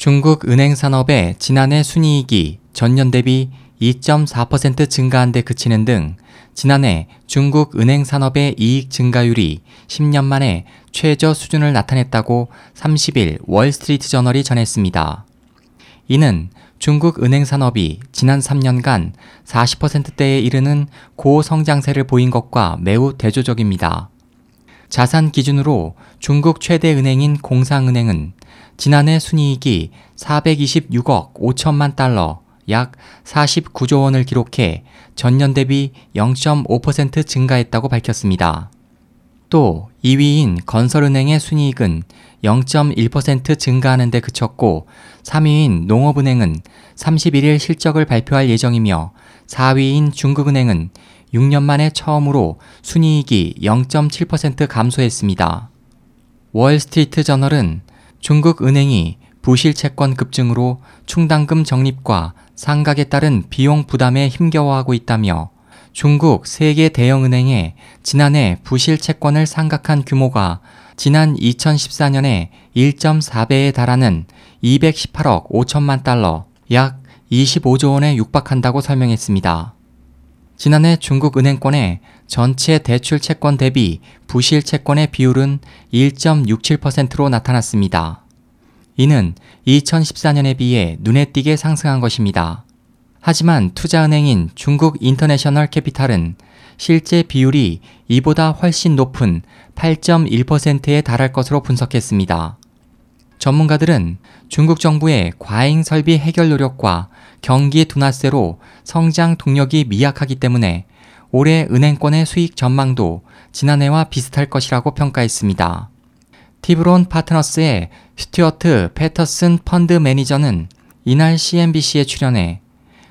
중국 은행 산업의 지난해 순이익이 전년 대비 2.4% 증가한 데 그치는 등 지난해 중국 은행 산업의 이익 증가율이 10년 만에 최저 수준을 나타냈다고 30일 월스트리트 저널이 전했습니다. 이는 중국 은행 산업이 지난 3년간 40%대에 이르는 고성장세를 보인 것과 매우 대조적입니다. 자산 기준으로 중국 최대 은행인 공상은행은 지난해 순이익이 426억 5천만 달러, 약 49조 원을 기록해 전년 대비 0.5% 증가했다고 밝혔습니다. 또 2위인 건설은행의 순이익은 0.1% 증가하는 데 그쳤고 3위인 농업은행은 31일 실적을 발표할 예정이며 4위인 중국은행은 6년 만에 처음으로 순이익이 0.7% 감소했습니다. 월스트리트 저널은 중국 은행이 부실 채권 급증으로 충당금 적립과 상각에 따른 비용 부담에 힘겨워하고 있다며 중국 세계 대형은행의 지난해 부실 채권을 상각한 규모가 지난 2014년에 1.4배에 달하는 218억 5천만 달러, 약 25조 원에 육박한다고 설명했습니다. 지난해 중국 은행권의 전체 대출 채권 대비 부실 채권의 비율은 1.67%로 나타났습니다. 이는 2014년에 비해 눈에 띄게 상승한 것입니다. 하지만 투자은행인 중국 인터내셔널 캐피탈은 실제 비율이 이보다 훨씬 높은 8.1%에 달할 것으로 분석했습니다. 전문가들은 중국 정부의 과잉 설비 해결 노력과 경기 둔화세로 성장 동력이 미약하기 때문에 올해 은행권의 수익 전망도 지난해와 비슷할 것이라고 평가했습니다. 티브론 파트너스의 스튜어트 패터슨 펀드 매니저는 이날 CNBC에 출연해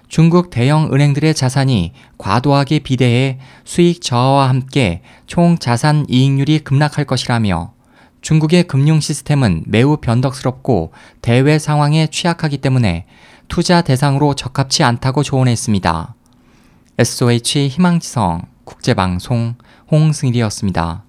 중국 대형 은행들의 자산이 과도하게 비대해 수익 저하와 함께 총 자산 이익률이 급락할 것이라며 중국의 금융 시스템은 매우 변덕스럽고 대외 상황에 취약하기 때문에 투자 대상으로 적합치 않다고 조언했습니다. SOH 희망지성 국제방송 홍승일이었습니다.